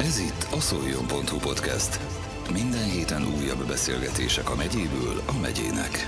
Ez itt a szoljon.hu podcast. Minden héten újabb beszélgetések a megyéből a megyének.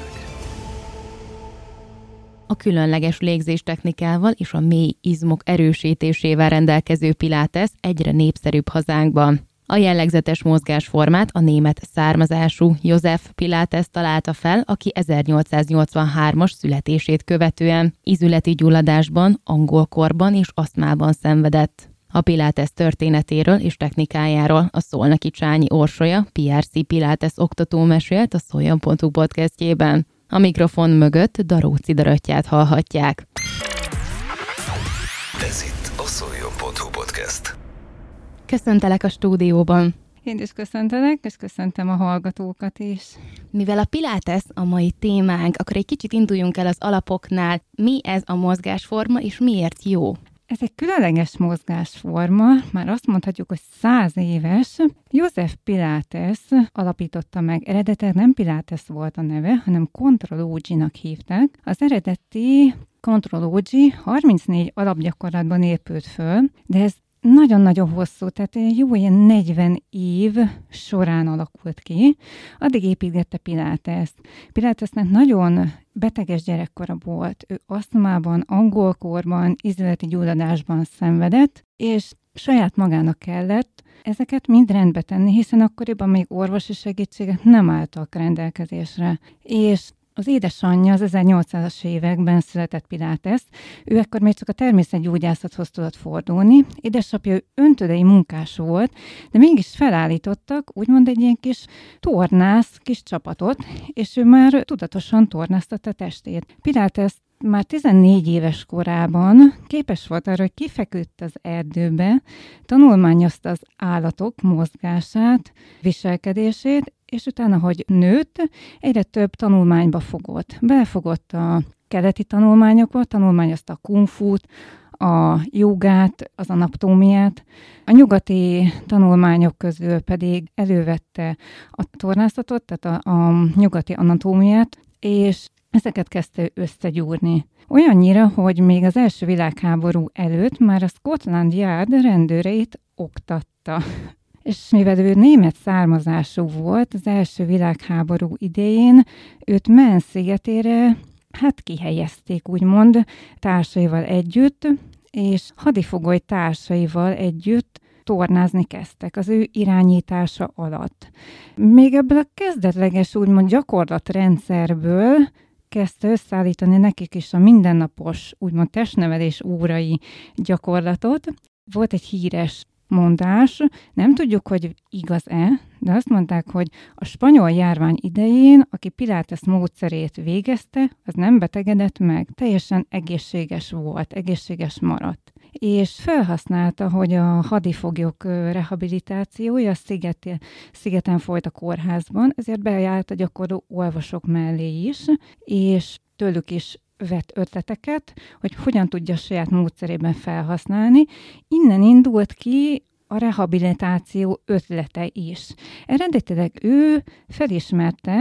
A különleges légzéstechnikával és a mély izmok erősítésével rendelkező pilates egyre népszerűbb hazánkban. A jellegzetes mozgásformát a német származású József Pilates találta fel, aki 1883-as születését követően izületi gyulladásban, angolkorban és asztmában szenvedett. A Pilates történetéről és technikájáról a Szolnaki Csányi Orsolya, PRC Pilates oktató mesélt a Szoljon.hu podcastjében. A mikrofon mögött Daróci Daröttyát hallhatják. Ez itt a szoljon.hu podcast. Köszöntelek a stúdióban. Én is köszöntelek, és köszöntem a hallgatókat is. Mivel a Pilates a mai témánk, akkor egy kicsit induljunk el az alapoknál. Mi ez a mozgásforma, és miért jó? Ez egy különleges mozgásforma, már azt mondhatjuk, hogy száz éves. József Pilates alapította meg, eredetileg nem Pilates volt a neve, hanem Contrology-nak hívták. Az eredeti Contrology 34 alapgyakorlatban épült föl, de ez nagyon-nagyon hosszú, tehát jó ilyen 40 év során alakult ki. Addig építgette Pilates. Pilátesnek nagyon beteges gyerekkora volt. Ő asztmában, angolkorban, izületi gyulladásban szenvedett, és saját magának kellett ezeket mind rendbe tenni, hiszen akkoriban még orvosi segítségek nem álltak rendelkezésre. És az édesanyja az 1800-as években született Pilates, ő ekkor még csak a természetgyógyászathoz tudott fordulni. Édesapja öntödei munkás volt, de mégis felállítottak úgymond egy ilyen kis tornász kis csapatot, és ő már tudatosan tornáztatta testét. Pilates már 14 éves korában képes volt arra, hogy kifeküdt az erdőbe, tanulmányozta az állatok mozgását, viselkedését, és utána, hogy nőtt, egyre több tanulmányba fogott. Belefogott a keleti tanulmányokba, tanulmányozta a kungfut, a jogát, az anatómiát. A nyugati tanulmányok közül pedig elővette a tornászatot, tehát a, a nyugati anatómiát, és ezeket kezdte összegyúrni. Olyannyira, hogy még az első világháború előtt már a Scotland Yard rendőreit oktatta. És mivel ő német származású volt, az első világháború idején őt Men szigetére hát kihelyezték, úgymond, társaival együtt, és hadifogoly társaival együtt tornázni kezdtek az ő irányítása alatt. Még ebből a kezdetleges, úgymond gyakorlatrendszerből kezdte összeállítani nekik is a mindennapos, úgymond testnevelés órai gyakorlatot. Volt egy híres mondás, nem tudjuk, hogy igaz-e, de azt mondták, hogy a spanyol járvány idején, aki Pilates módszerét végezte, az nem betegedett meg, teljesen egészséges volt, egészséges maradt. És felhasználta, hogy a hadifoglyok rehabilitációja a sziget, szigeten folyt a kórházban, ezért bejárt a gyakorló olvasók mellé is, és tőlük is vett ötleteket, hogy hogyan tudja saját módszerében felhasználni. Innen indult ki a rehabilitáció ötlete is. Eredetileg ő felismerte,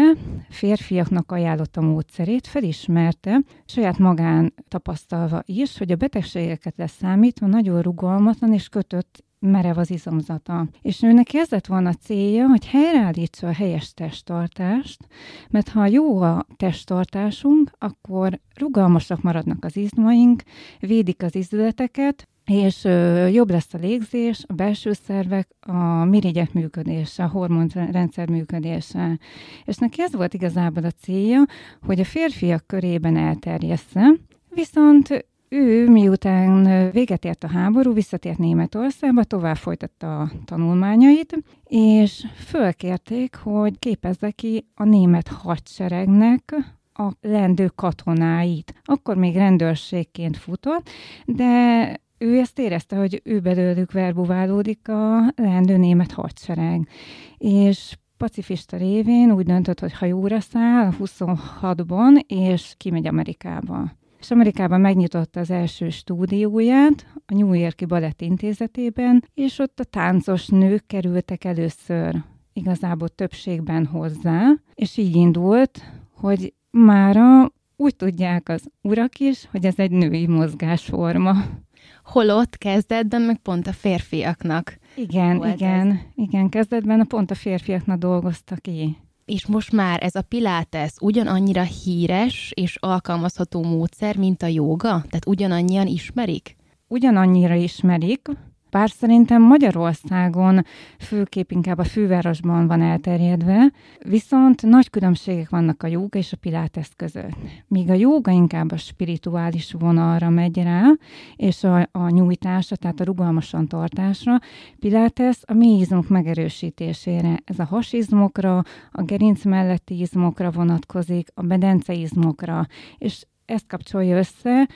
férfiaknak ajánlott a módszerét, felismerte, saját magán tapasztalva is, hogy a betegségeket leszámítva nagyon rugalmatlan és kötött merev az izomzata. És nőnek ez lett volna célja, hogy helyreállítsa a helyes testtartást, mert ha jó a testtartásunk, akkor rugalmasak maradnak az izmaink, védik az izületeket, és jobb lesz a légzés, a belső szervek, a mirigyek működése, a hormonrendszer működése. És neki ez volt igazából a célja, hogy a férfiak körében elterjessze, viszont ő miután véget ért a háború, visszatért Németországba, tovább folytatta a tanulmányait, és fölkérték, hogy képezze ki a német hadseregnek a lendő katonáit. Akkor még rendőrségként futott, de ő ezt érezte, hogy ő belőlük verbuválódik a leendő német hadsereg. És pacifista révén úgy döntött, hogy hajóra száll 26-ban, és kimegy Amerikába. És Amerikában megnyitotta az első stúdióját a New Yorki Balett Intézetében, és ott a táncos nők kerültek először igazából többségben hozzá, és így indult, hogy mára úgy tudják az urak is, hogy ez egy női mozgásforma holott kezdetben meg pont a férfiaknak Igen, igen, ez. igen. Kezdetben pont a férfiaknak dolgoztak ki. És most már ez a pilates ugyanannyira híres és alkalmazható módszer, mint a joga? Tehát ugyanannyian ismerik? Ugyanannyira ismerik, bár szerintem Magyarországon főképp inkább a fővárosban van elterjedve, viszont nagy különbségek vannak a jóga és a pilates között. Míg a jóga inkább a spirituális vonalra megy rá, és a, a nyújtásra, tehát a rugalmasan tartásra, pilates a mély izmok megerősítésére. Ez a hasizmokra, a gerinc melletti izmokra vonatkozik, a bedence izmokra, és ezt kapcsolja össze,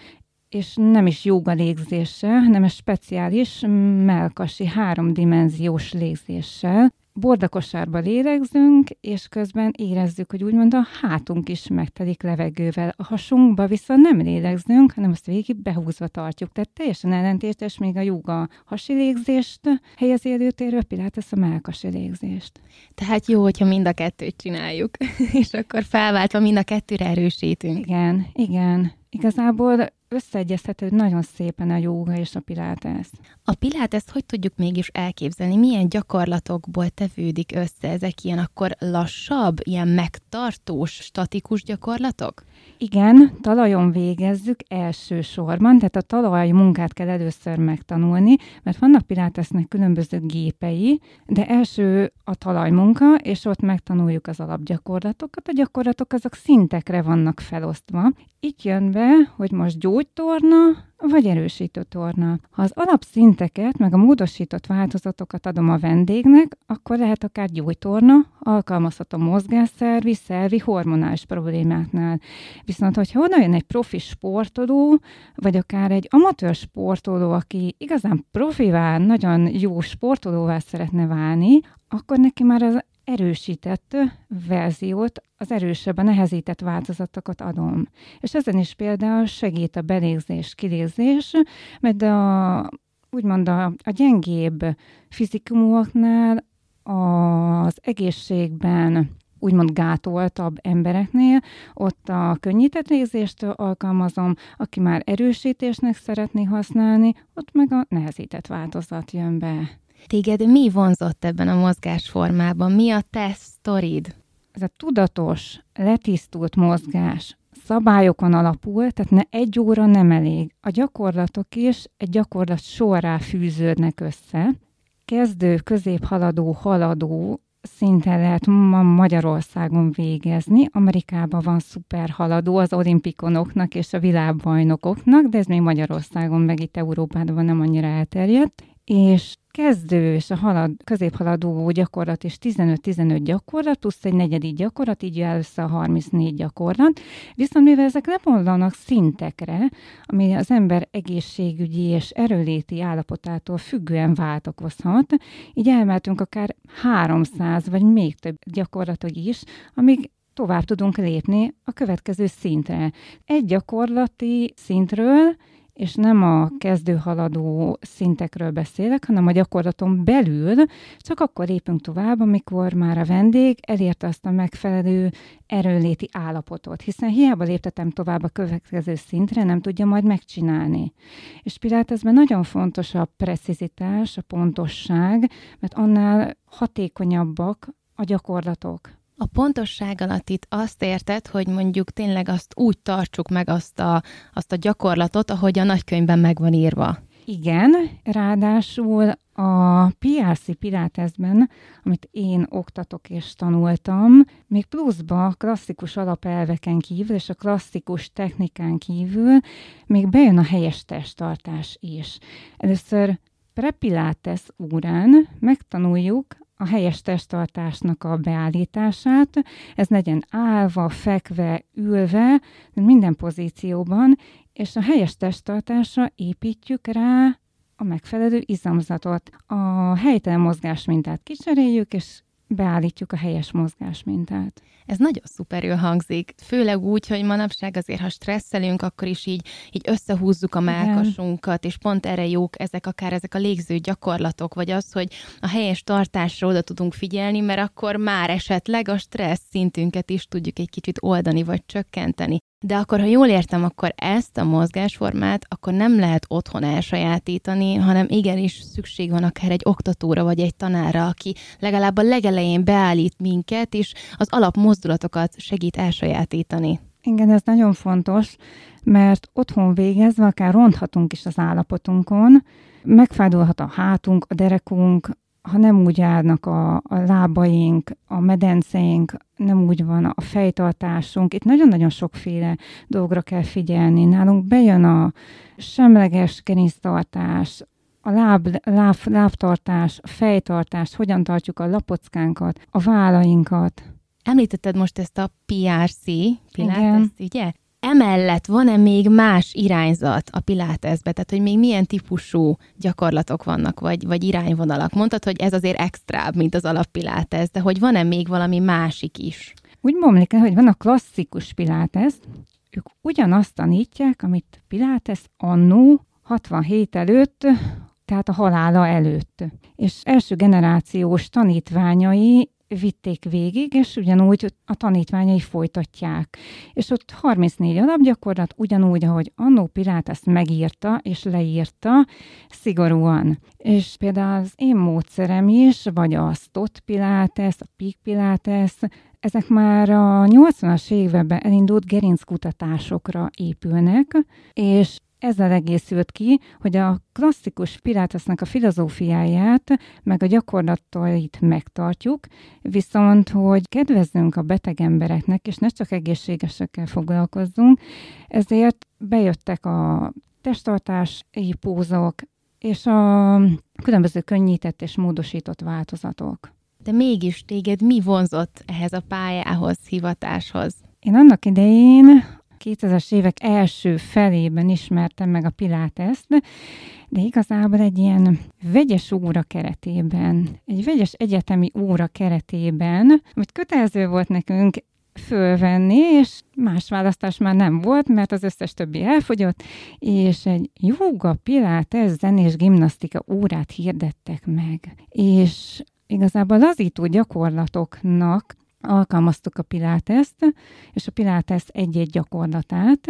és nem is jóga légzéssel, hanem egy speciális melkasi háromdimenziós légzéssel. Bordakosárba lélegzünk, és közben érezzük, hogy úgymond a hátunk is megtelik levegővel. A hasunkba viszont nem lélegzünk, hanem azt végig behúzva tartjuk. Tehát teljesen ellentétes, még a jóga hasi légzést helyezi előtérbe, Pilates a melkasi légzést. Tehát jó, hogyha mind a kettőt csináljuk, és akkor felváltva mind a kettőre erősítünk. Igen, igen. Igazából összeegyeztető nagyon szépen a jóga és a pilates. A pilates hogy tudjuk mégis elképzelni? Milyen gyakorlatokból tevődik össze? Ezek ilyen akkor lassabb, ilyen megtartós, statikus gyakorlatok? Igen, talajon végezzük elsősorban, tehát a talaj munkát kell először megtanulni, mert vannak pilátesznek különböző gépei, de első a talajmunka, és ott megtanuljuk az alapgyakorlatokat. A gyakorlatok azok szintekre vannak felosztva. Itt jön be, hogy most gyógytorna, vagy erősítő torna. Ha az alapszinteket, meg a módosított változatokat adom a vendégnek, akkor lehet akár gyógytorna, alkalmazható mozgásszervi, szervi, hormonális problémáknál. Viszont, hogyha oda jön egy profi sportoló, vagy akár egy amatőr sportoló, aki igazán profivá, nagyon jó sportolóvá szeretne válni, akkor neki már az erősített verziót, az erősebb, a nehezített változatokat adom. És ezen is például segít a belégzés, kilégzés, mert a, úgymond a, a gyengébb fizikumoknál az egészségben úgymond gátoltabb embereknél, ott a könnyített légzést alkalmazom, aki már erősítésnek szeretné használni, ott meg a nehezített változat jön be. Téged mi vonzott ebben a mozgásformában? Mi a te sztorid? Ez a tudatos, letisztult mozgás, szabályokon alapul, tehát ne egy óra nem elég. A gyakorlatok is egy gyakorlat sorrá fűződnek össze. Kezdő, középhaladó, haladó szinten lehet ma Magyarországon végezni. Amerikában van szuper haladó az olimpikonoknak és a világbajnokoknak, de ez még Magyarországon, meg itt Európában nem annyira elterjedt. És kezdő és a halad, középhaladó gyakorlat és 15-15 gyakorlat, plusz egy negyedik gyakorlat, így jön össze a 34 gyakorlat. Viszont mivel ezek lemoldanak szintekre, ami az ember egészségügyi és erőléti állapotától függően váltokozhat, így elmehetünk akár 300 vagy még több gyakorlatok is, amíg tovább tudunk lépni a következő szintre. Egy gyakorlati szintről és nem a kezdő-haladó szintekről beszélek, hanem a gyakorlaton belül, csak akkor lépünk tovább, amikor már a vendég elérte azt a megfelelő erőléti állapotot, hiszen hiába léptetem tovább a következő szintre, nem tudja majd megcsinálni. És Pilátezben nagyon fontos a precizitás, a pontosság, mert annál hatékonyabbak a gyakorlatok. A pontosság alatt itt azt érted, hogy mondjuk tényleg azt úgy tartsuk meg azt a, azt a gyakorlatot, ahogy a nagykönyvben meg van írva. Igen, ráadásul a PRC Pilatesben, amit én oktatok és tanultam, még pluszba klasszikus alapelveken kívül és a klasszikus technikán kívül még bejön a helyes testtartás is. Először Prepilates órán megtanuljuk a helyes testtartásnak a beállítását. Ez legyen állva, fekve, ülve, minden pozícióban, és a helyes testtartásra építjük rá a megfelelő izomzatot. A helytelen mozgásmintát kicseréljük, és beállítjuk a helyes mozgásmintát. Ez nagyon szuperül hangzik, főleg úgy, hogy manapság azért, ha stresszelünk, akkor is így, így összehúzzuk a melkasunkat, és pont erre jók ezek akár ezek a légző gyakorlatok, vagy az, hogy a helyes tartásra oda tudunk figyelni, mert akkor már esetleg a stressz szintünket is tudjuk egy kicsit oldani, vagy csökkenteni. De akkor, ha jól értem, akkor ezt a mozgásformát akkor nem lehet otthon elsajátítani, hanem igenis szükség van akár egy oktatóra vagy egy tanára, aki legalább a legelején beállít minket, és az alapmozdulatokat segít elsajátítani. Igen, ez nagyon fontos, mert otthon végezve akár ronthatunk is az állapotunkon, megfádulhat a hátunk, a derekunk, ha nem úgy állnak a, a lábaink, a medenceink, nem úgy van a fejtartásunk. Itt nagyon-nagyon sokféle dolgra kell figyelni. Nálunk bejön a semleges gerinctartás, a láb, láb, lábtartás, a fejtartás, hogyan tartjuk a lapockánkat, a vállainkat. Említetted most ezt a PRC, Pilates, ugye? Emellett van-e még más irányzat a pilátesbe? Tehát, hogy még milyen típusú gyakorlatok vannak, vagy, vagy irányvonalak? Mondtad, hogy ez azért extrább, mint az alappilátes, de hogy van-e még valami másik is? Úgy bomlik hogy van a klasszikus pilátes, ők ugyanazt tanítják, amit pilátes annó 67 előtt, tehát a halála előtt. És első generációs tanítványai vitték végig, és ugyanúgy a tanítványai folytatják. És ott 34 alapgyakorlat, ugyanúgy, ahogy Annó Pilát ezt megírta és leírta, szigorúan. És például az én módszerem is, vagy a Stott Pilates, a Peak Pilates, ezek már a 80-as években elindult gerinckutatásokra épülnek, és ezzel egészült ki, hogy a klasszikus Pilátesnek a filozófiáját, meg a gyakorlatait megtartjuk, viszont, hogy kedvezzünk a beteg embereknek, és ne csak egészségesekkel foglalkozzunk, ezért bejöttek a testtartási pózok, és a különböző könnyített és módosított változatok. De mégis téged mi vonzott ehhez a pályához, hivatáshoz? Én annak idején 2000-es évek első felében ismertem meg a Piláteszt, de igazából egy ilyen vegyes óra keretében, egy vegyes egyetemi óra keretében, amit kötelező volt nekünk fölvenni, és más választás már nem volt, mert az összes többi elfogyott, és egy joga, pilates, zenés, gimnasztika órát hirdettek meg. És igazából lazító gyakorlatoknak alkalmaztuk a piláteszt, és a pilates egy-egy gyakorlatát,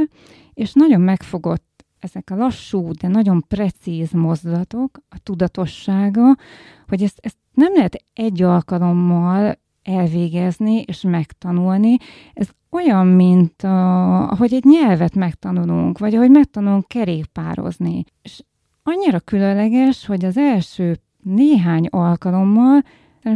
és nagyon megfogott ezek a lassú, de nagyon precíz mozdulatok, a tudatossága, hogy ezt, ezt nem lehet egy alkalommal elvégezni és megtanulni. Ez olyan, mint a, ahogy egy nyelvet megtanulunk, vagy ahogy megtanulunk kerékpározni. És annyira különleges, hogy az első néhány alkalommal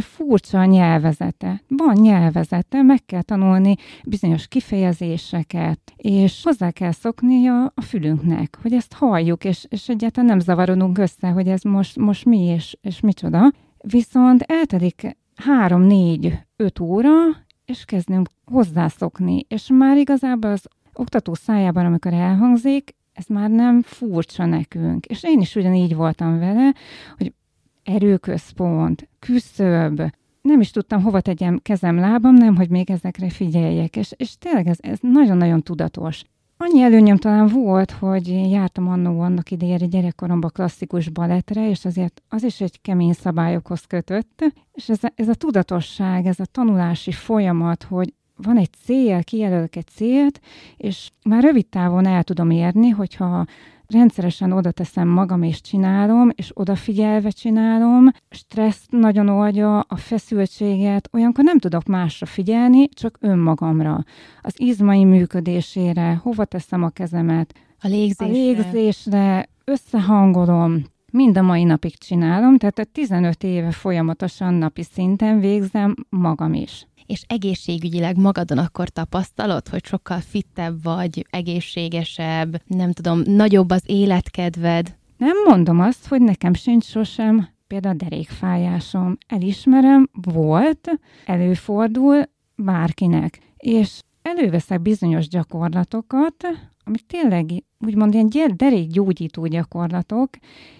furcsa a nyelvezete. Van nyelvezete, meg kell tanulni bizonyos kifejezéseket, és hozzá kell szokni a, a fülünknek, hogy ezt halljuk, és, és egyáltalán nem zavarodunk össze, hogy ez most, most mi és, és micsoda. Viszont eltelik három, négy, öt óra, és kezdünk hozzászokni, és már igazából az oktató szájában, amikor elhangzik, ez már nem furcsa nekünk. És én is ugyanígy voltam vele, hogy erőközpont, küszöb, nem is tudtam, hova tegyem kezem, lábam, nem, hogy még ezekre figyeljek, és, és tényleg ez, ez nagyon-nagyon tudatos. Annyi előnyöm talán volt, hogy jártam annó annak idejére gyerekkoromban klasszikus balettre, és azért az is egy kemény szabályokhoz kötött, és ez a, ez a tudatosság, ez a tanulási folyamat, hogy van egy cél, kijelölök egy célt, és már rövid távon el tudom érni, hogyha rendszeresen oda teszem magam és csinálom, és odafigyelve csinálom, stressz nagyon oldja, a feszültséget, olyankor nem tudok másra figyelni, csak önmagamra. Az izmai működésére, hova teszem a kezemet, a légzésre, a légzésre összehangolom, mind a mai napig csinálom, tehát 15 éve folyamatosan napi szinten végzem magam is és egészségügyileg magadon akkor tapasztalod, hogy sokkal fittebb vagy, egészségesebb, nem tudom, nagyobb az életkedved? Nem mondom azt, hogy nekem sincs sosem például derékfájásom. Elismerem, volt, előfordul bárkinek. És előveszek bizonyos gyakorlatokat, amik tényleg úgymond ilyen derékgyógyító gyakorlatok,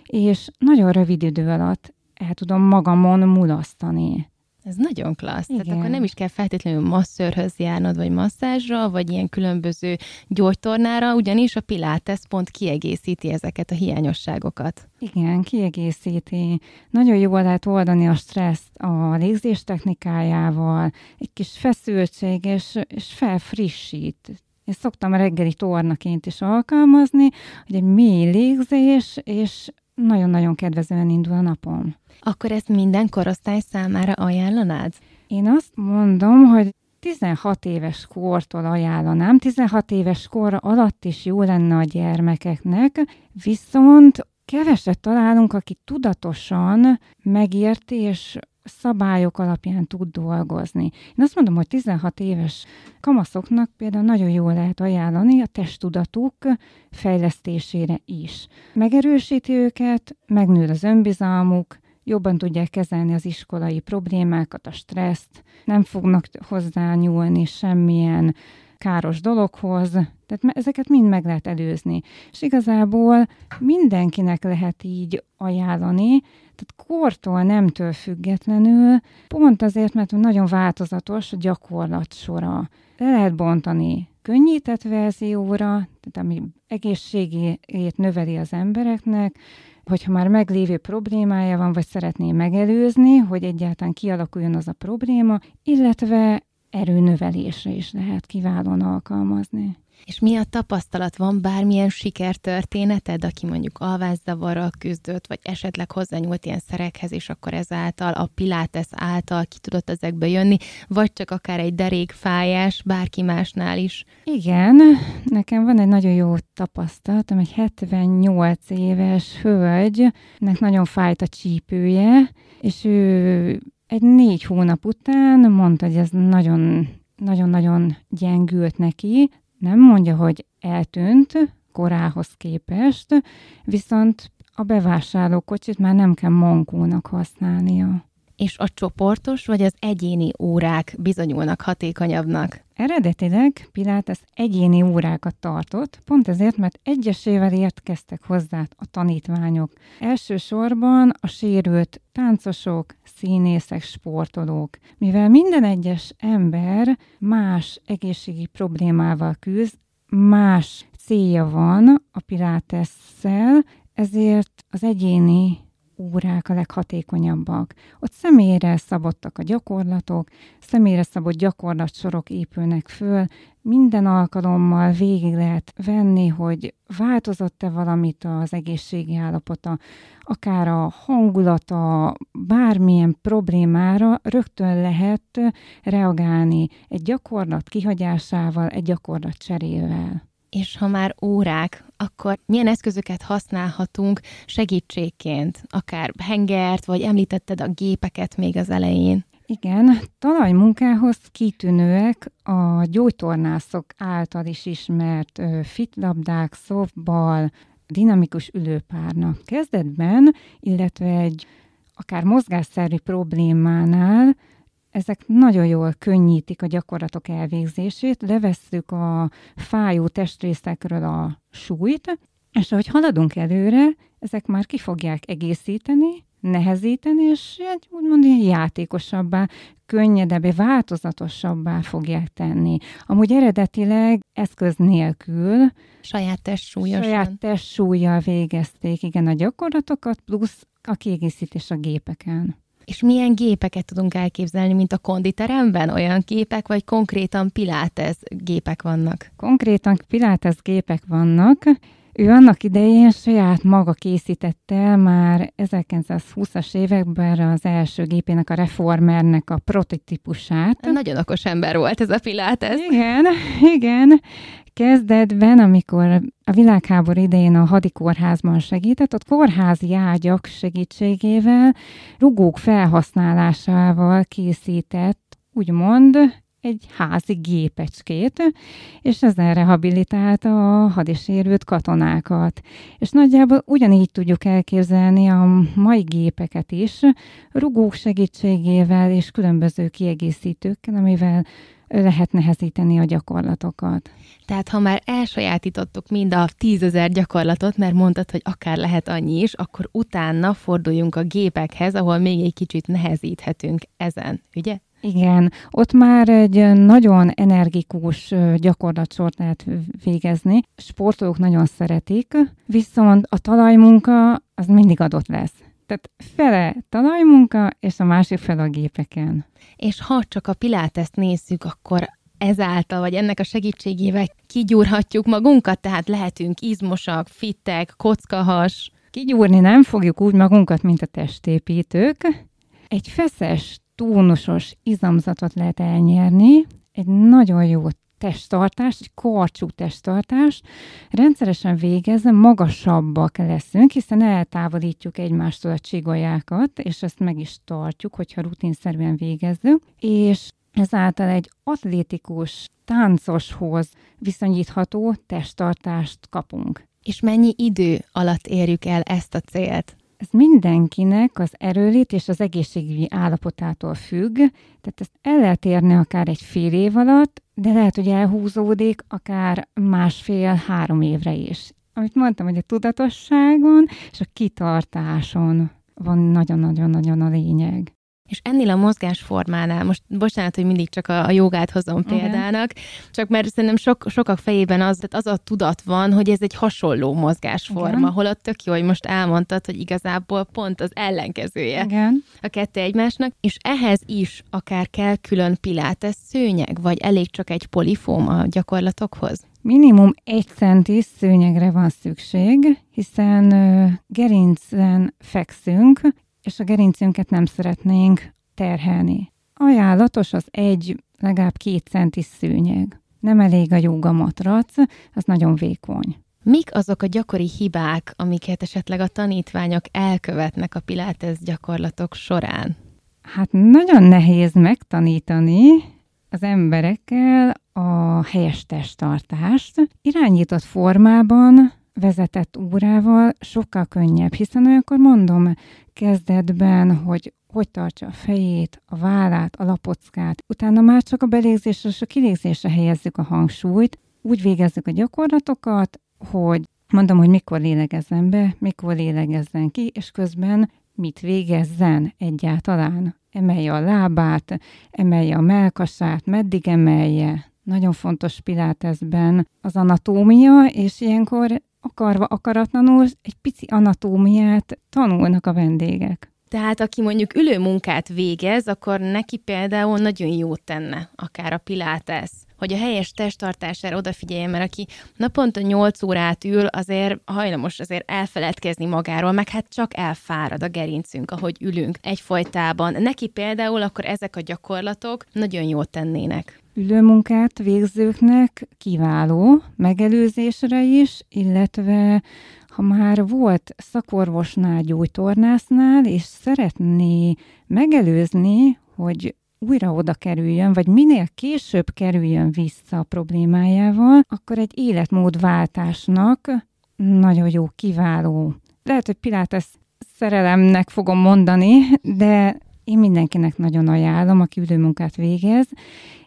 és nagyon rövid idő alatt el tudom magamon mulasztani. Ez nagyon klassz. Igen. Tehát akkor nem is kell feltétlenül masszörhöz járnod, vagy masszázsra, vagy ilyen különböző gyógytornára, ugyanis a Pilates pont kiegészíti ezeket a hiányosságokat. Igen, kiegészíti. Nagyon jól lehet oldani a stresszt a légzés technikájával, egy kis feszültség, és, és felfrissít Én szoktam reggeli tornaként is alkalmazni, hogy egy mély légzés, és nagyon-nagyon kedvezően indul a napom. Akkor ezt minden korosztály számára ajánlanád? Én azt mondom, hogy 16 éves kortól ajánlanám, 16 éves kor alatt is jó lenne a gyermekeknek, viszont keveset találunk, aki tudatosan megérti és szabályok alapján tud dolgozni. Én azt mondom, hogy 16 éves kamaszoknak például nagyon jól lehet ajánlani a testtudatuk fejlesztésére is. Megerősíti őket, megnő az önbizalmuk, jobban tudják kezelni az iskolai problémákat, a stresszt, nem fognak hozzányúlni semmilyen káros dologhoz, tehát ezeket mind meg lehet előzni. És igazából mindenkinek lehet így ajánlani, tehát kortól, nemtől függetlenül, pont azért, mert nagyon változatos a gyakorlat sora. Le lehet bontani könnyített verzióra, tehát ami egészségét növeli az embereknek, hogyha már meglévő problémája van, vagy szeretné megelőzni, hogy egyáltalán kialakuljon az a probléma, illetve erőnövelésre is lehet kiválóan alkalmazni. És mi a tapasztalat? Van bármilyen sikertörténeted, aki mondjuk alvászavarral küzdött, vagy esetleg hozzányúlt ilyen szerekhez, és akkor ezáltal a pilates által ki tudott ezekbe jönni, vagy csak akár egy derékfájás, bárki másnál is? Igen, nekem van egy nagyon jó tapasztalatom, egy 78 éves hölgynek nagyon fájt a csípője, és ő egy négy hónap után mondta, hogy ez nagyon nagyon-nagyon gyengült neki, nem mondja, hogy eltűnt korához képest, viszont a bevásárlókocsit már nem kell mankónak használnia. És a csoportos vagy az egyéni órák bizonyulnak hatékonyabbnak? Eredetileg Pilates egyéni órákat tartott, pont ezért, mert egyesével értkeztek hozzá a tanítványok. Elsősorban a sérült táncosok, színészek, sportolók. Mivel minden egyes ember más egészségi problémával küzd, más célja van a pilátesszel, ezért az egyéni órák a leghatékonyabbak. Ott személyre szabottak a gyakorlatok, személyre szabott gyakorlatsorok épülnek föl, minden alkalommal végig lehet venni, hogy változott-e valamit az egészségi állapota, akár a hangulata, bármilyen problémára rögtön lehet reagálni egy gyakorlat kihagyásával, egy gyakorlat cserével. És ha már órák, akkor milyen eszközöket használhatunk segítségként? Akár hengert, vagy említetted a gépeket még az elején. Igen, talajmunkához kitűnőek a gyógytornászok által is ismert fitlabdák, szoftball, dinamikus ülőpárna. Kezdetben, illetve egy akár mozgásszervi problémánál ezek nagyon jól könnyítik a gyakorlatok elvégzését, levesszük a fájó testrészekről a súlyt, és ahogy haladunk előre, ezek már ki fogják egészíteni, nehezíteni, és egy úgymond ilyen játékosabbá, könnyedebbé, változatosabbá fogják tenni. Amúgy eredetileg eszköz nélkül saját testsúlyosan. Saját testsúlyjal végezték, igen, a gyakorlatokat, plusz a kiegészítés a gépeken. És milyen gépeket tudunk elképzelni, mint a konditeremben? Olyan gépek, vagy konkrétan pilates gépek vannak? Konkrétan pilates gépek vannak. Ő annak idején saját maga készítette el már 1920-as években az első gépének, a Reformernek a prototípusát. Nagyon okos ember volt ez a Pilates. Igen, igen. Kezdetben, amikor a világháború idején a hadikórházban segített, ott kórházi ágyak segítségével, rugók felhasználásával készített, úgymond egy házi gépecskét, és ezzel rehabilitálta a hadisérült katonákat. És nagyjából ugyanígy tudjuk elképzelni a mai gépeket is, rugók segítségével és különböző kiegészítőkkel, amivel lehet nehezíteni a gyakorlatokat. Tehát ha már elsajátítottuk mind a tízezer gyakorlatot, mert mondtad, hogy akár lehet annyi is, akkor utána forduljunk a gépekhez, ahol még egy kicsit nehezíthetünk ezen, ugye? Igen, ott már egy nagyon energikus gyakorlatsort lehet végezni. Sportolók nagyon szeretik, viszont a talajmunka az mindig adott lesz. Tehát fele talajmunka, és a másik fele a gépeken. És ha csak a piláteszt nézzük, akkor ezáltal, vagy ennek a segítségével kigyúrhatjuk magunkat, tehát lehetünk izmosak, fittek, kockahas. Kigyúrni nem fogjuk úgy magunkat, mint a testépítők. Egy feszes, tónusos izomzatot lehet elnyerni, egy nagyon jó testtartást, egy karcsú testtartást rendszeresen végezve magasabbak leszünk, hiszen eltávolítjuk egymástól a csigolyákat, és ezt meg is tartjuk, hogyha rutinszerűen végezzük, és ezáltal egy atlétikus, táncoshoz viszonyítható testtartást kapunk. És mennyi idő alatt érjük el ezt a célt? Ez mindenkinek az erőlét és az egészségügyi állapotától függ, tehát ezt el lehet érni akár egy fél év alatt, de lehet, hogy elhúzódik akár másfél-három évre is. Amit mondtam, hogy a tudatosságon és a kitartáson van nagyon-nagyon-nagyon a lényeg. És ennél a mozgásformánál, most bocsánat, hogy mindig csak a, a jogát hozom példának, Igen. csak mert szerintem sok, sokak fejében az, az a tudat van, hogy ez egy hasonló mozgásforma, Igen. holott tök jó, hogy most elmondtad, hogy igazából pont az ellenkezője Igen. a kettő egymásnak, és ehhez is akár kell külön pilates szőnyeg, vagy elég csak egy polifóm a gyakorlatokhoz? Minimum egy centis szőnyegre van szükség, hiszen gerincen fekszünk, és a gerincünket nem szeretnénk terhelni. Ajánlatos az egy, legalább két centi szőnyeg. Nem elég a jóga matrac, az nagyon vékony. Mik azok a gyakori hibák, amiket esetleg a tanítványok elkövetnek a pilates gyakorlatok során? Hát nagyon nehéz megtanítani az emberekkel a helyes testtartást. Irányított formában vezetett órával sokkal könnyebb, hiszen olyankor mondom kezdetben, hogy hogy tartsa a fejét, a vállát, a lapockát. Utána már csak a belégzésre és a kilégzésre helyezzük a hangsúlyt. Úgy végezzük a gyakorlatokat, hogy mondom, hogy mikor lélegezzen be, mikor lélegezzen ki, és közben mit végezzen egyáltalán. Emelje a lábát, emelje a melkasát, meddig emelje. Nagyon fontos pilátezben az anatómia, és ilyenkor akarva akaratlanul egy pici anatómiát tanulnak a vendégek. Tehát aki mondjuk ülő munkát végez, akkor neki például nagyon jót tenne, akár a pilates, hogy a helyes testtartására odafigyeljen, mert aki naponta 8 órát ül, azért hajlamos azért elfeledkezni magáról, meg hát csak elfárad a gerincünk, ahogy ülünk egyfolytában. Neki például akkor ezek a gyakorlatok nagyon jót tennének ülőmunkát végzőknek kiváló megelőzésre is, illetve ha már volt szakorvosnál, gyógytornásznál, és szeretné megelőzni, hogy újra oda kerüljön, vagy minél később kerüljön vissza a problémájával, akkor egy életmódváltásnak nagyon jó, kiváló. Lehet, hogy Pilates szerelemnek fogom mondani, de én mindenkinek nagyon ajánlom, aki ülőmunkát végez,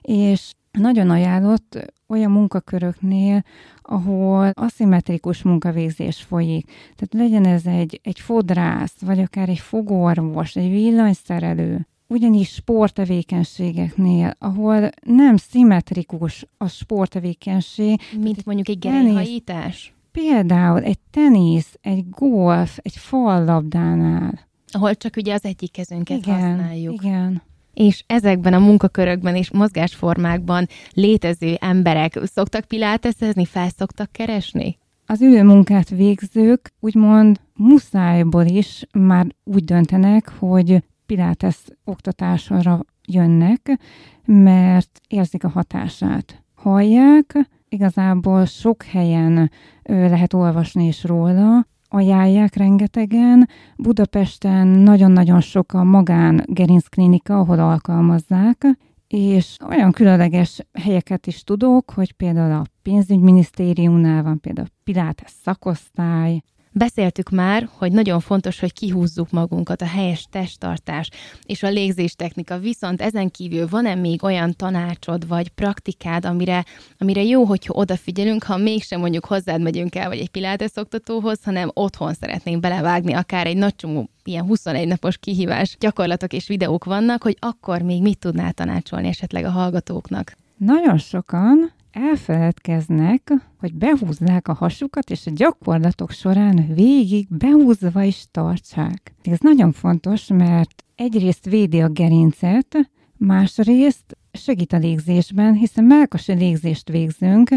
és nagyon ajánlott olyan munkaköröknél, ahol aszimmetrikus munkavégzés folyik. Tehát legyen ez egy, egy fodrász, vagy akár egy fogorvos, egy villanyszerelő, ugyanis sporttevékenységeknél, ahol nem szimmetrikus a sporttevékenység. Mint mondjuk egy gerényhajítás? Például egy tenisz, egy golf, egy fallabdánál. Ahol csak ugye az egyik kezünket igen, használjuk. Igen, és ezekben a munkakörökben és mozgásformákban létező emberek szoktak piláteszezni, felszoktak keresni? Az ülőmunkát végzők úgymond muszájból is már úgy döntenek, hogy pilates oktatásra jönnek, mert érzik a hatását. Hallják, igazából sok helyen lehet olvasni is róla, ajánlják rengetegen. Budapesten nagyon-nagyon sok a magán gerincklinika, ahol alkalmazzák, és olyan különleges helyeket is tudok, hogy például a pénzügyminisztériumnál van például Pilates szakosztály, Beszéltük már, hogy nagyon fontos, hogy kihúzzuk magunkat, a helyes testtartás és a légzéstechnika, viszont ezen kívül van-e még olyan tanácsod vagy praktikád, amire, amire jó, hogyha odafigyelünk, ha mégsem mondjuk hozzád megyünk el, vagy egy pilates oktatóhoz, hanem otthon szeretnénk belevágni, akár egy nagy csomó ilyen 21 napos kihívás gyakorlatok és videók vannak, hogy akkor még mit tudnál tanácsolni esetleg a hallgatóknak? Nagyon sokan elfeledkeznek, hogy behúzzák a hasukat, és a gyakorlatok során végig behúzva is tartsák. Ez nagyon fontos, mert egyrészt védi a gerincet, másrészt segít a légzésben, hiszen melkasi légzést végzünk,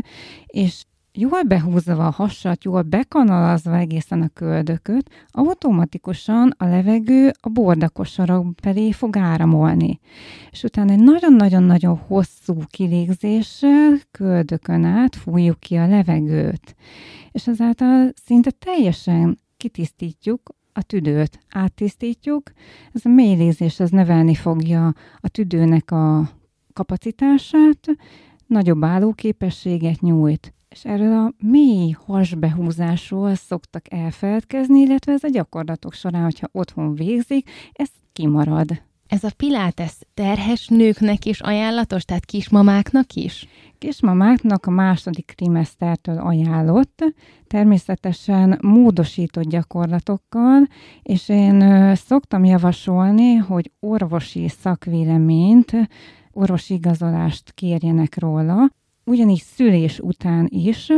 és jól behúzva a hasat, jól bekanalazva egészen a köldököt, automatikusan a levegő a bordakosarak felé fog áramolni. És utána egy nagyon-nagyon-nagyon hosszú kilégzéssel köldökön át fújjuk ki a levegőt. És ezáltal szinte teljesen kitisztítjuk a tüdőt, áttisztítjuk. Ez a mélylézés az nevelni fogja a tüdőnek a kapacitását, nagyobb állóképességet nyújt és erről a mély hasbehúzásról szoktak elfeledkezni, illetve ez a gyakorlatok során, hogyha otthon végzik, ez kimarad. Ez a pilates terhes nőknek is ajánlatos, tehát kismamáknak is? Kismamáknak a második trimesztertől ajánlott, természetesen módosított gyakorlatokkal, és én szoktam javasolni, hogy orvosi szakvéleményt, orvosi igazolást kérjenek róla, ugyanígy szülés után is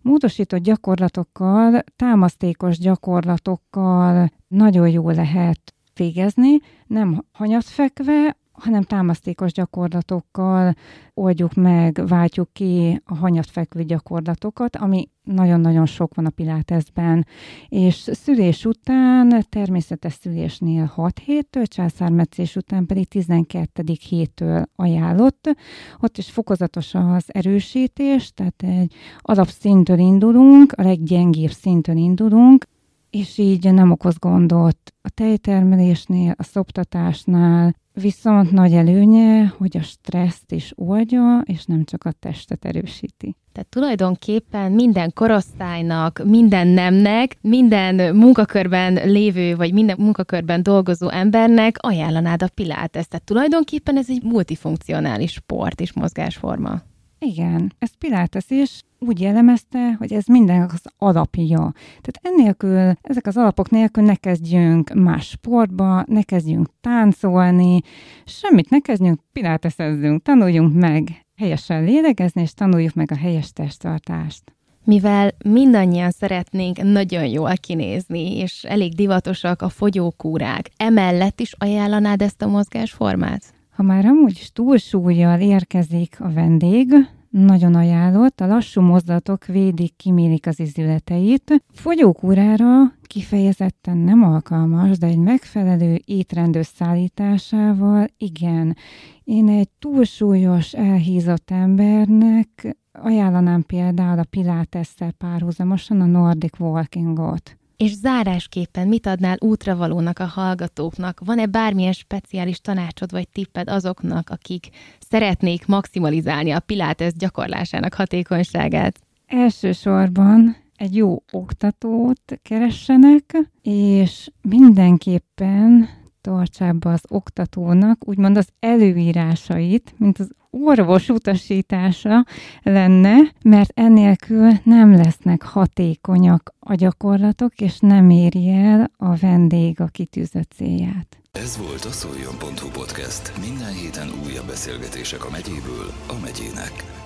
módosított gyakorlatokkal, támasztékos gyakorlatokkal nagyon jól lehet végezni, nem hanyatfekve, hanem támasztékos gyakorlatokkal oldjuk meg, váltjuk ki a hanyatfekvő gyakorlatokat, ami nagyon-nagyon sok van a pilátezben. És szülés után, természetes szülésnél 6 héttől, császármetszés után pedig 12. héttől ajánlott. Ott is fokozatos az erősítés, tehát egy alapszintől indulunk, a leggyengébb szintől indulunk, és így nem okoz gondot a tejtermelésnél, a szoptatásnál, viszont nagy előnye, hogy a stresszt is oldja, és nem csak a testet erősíti. Tehát tulajdonképpen minden korosztálynak, minden nemnek, minden munkakörben lévő, vagy minden munkakörben dolgozó embernek ajánlanád a pilates. Tehát tulajdonképpen ez egy multifunkcionális sport és mozgásforma. Igen, ez Pilates is úgy jellemezte, hogy ez minden az alapja. Tehát ennélkül, ezek az alapok nélkül ne kezdjünk más sportba, ne kezdjünk táncolni, semmit ne kezdjünk, pilatesezzünk, tanuljunk meg helyesen lélegezni, és tanuljuk meg a helyes testtartást. Mivel mindannyian szeretnénk nagyon jól kinézni, és elég divatosak a fogyókúrák, emellett is ajánlanád ezt a mozgásformát? Ha már amúgy is túlsúlyjal érkezik a vendég, nagyon ajánlott, a lassú mozdulatok védik, kimélik az izületeit. Fogyókúrára kifejezetten nem alkalmas, de egy megfelelő étrend összeállításával igen. Én egy túlsúlyos, elhízott embernek ajánlanám például a pilátesszel párhuzamosan a Nordic Walkingot. És zárásképpen mit adnál útravalónak a hallgatóknak? Van-e bármilyen speciális tanácsod vagy tipped azoknak, akik szeretnék maximalizálni a pilates gyakorlásának hatékonyságát? Elsősorban egy jó oktatót keressenek, és mindenképpen tartsák be az oktatónak úgymond az előírásait, mint az orvos utasítása lenne, mert ennélkül nem lesznek hatékonyak a gyakorlatok, és nem éri el a vendég a kitűzött célját. Ez volt a szoljon.hu podcast. Minden héten újabb beszélgetések a megyéből a megyének.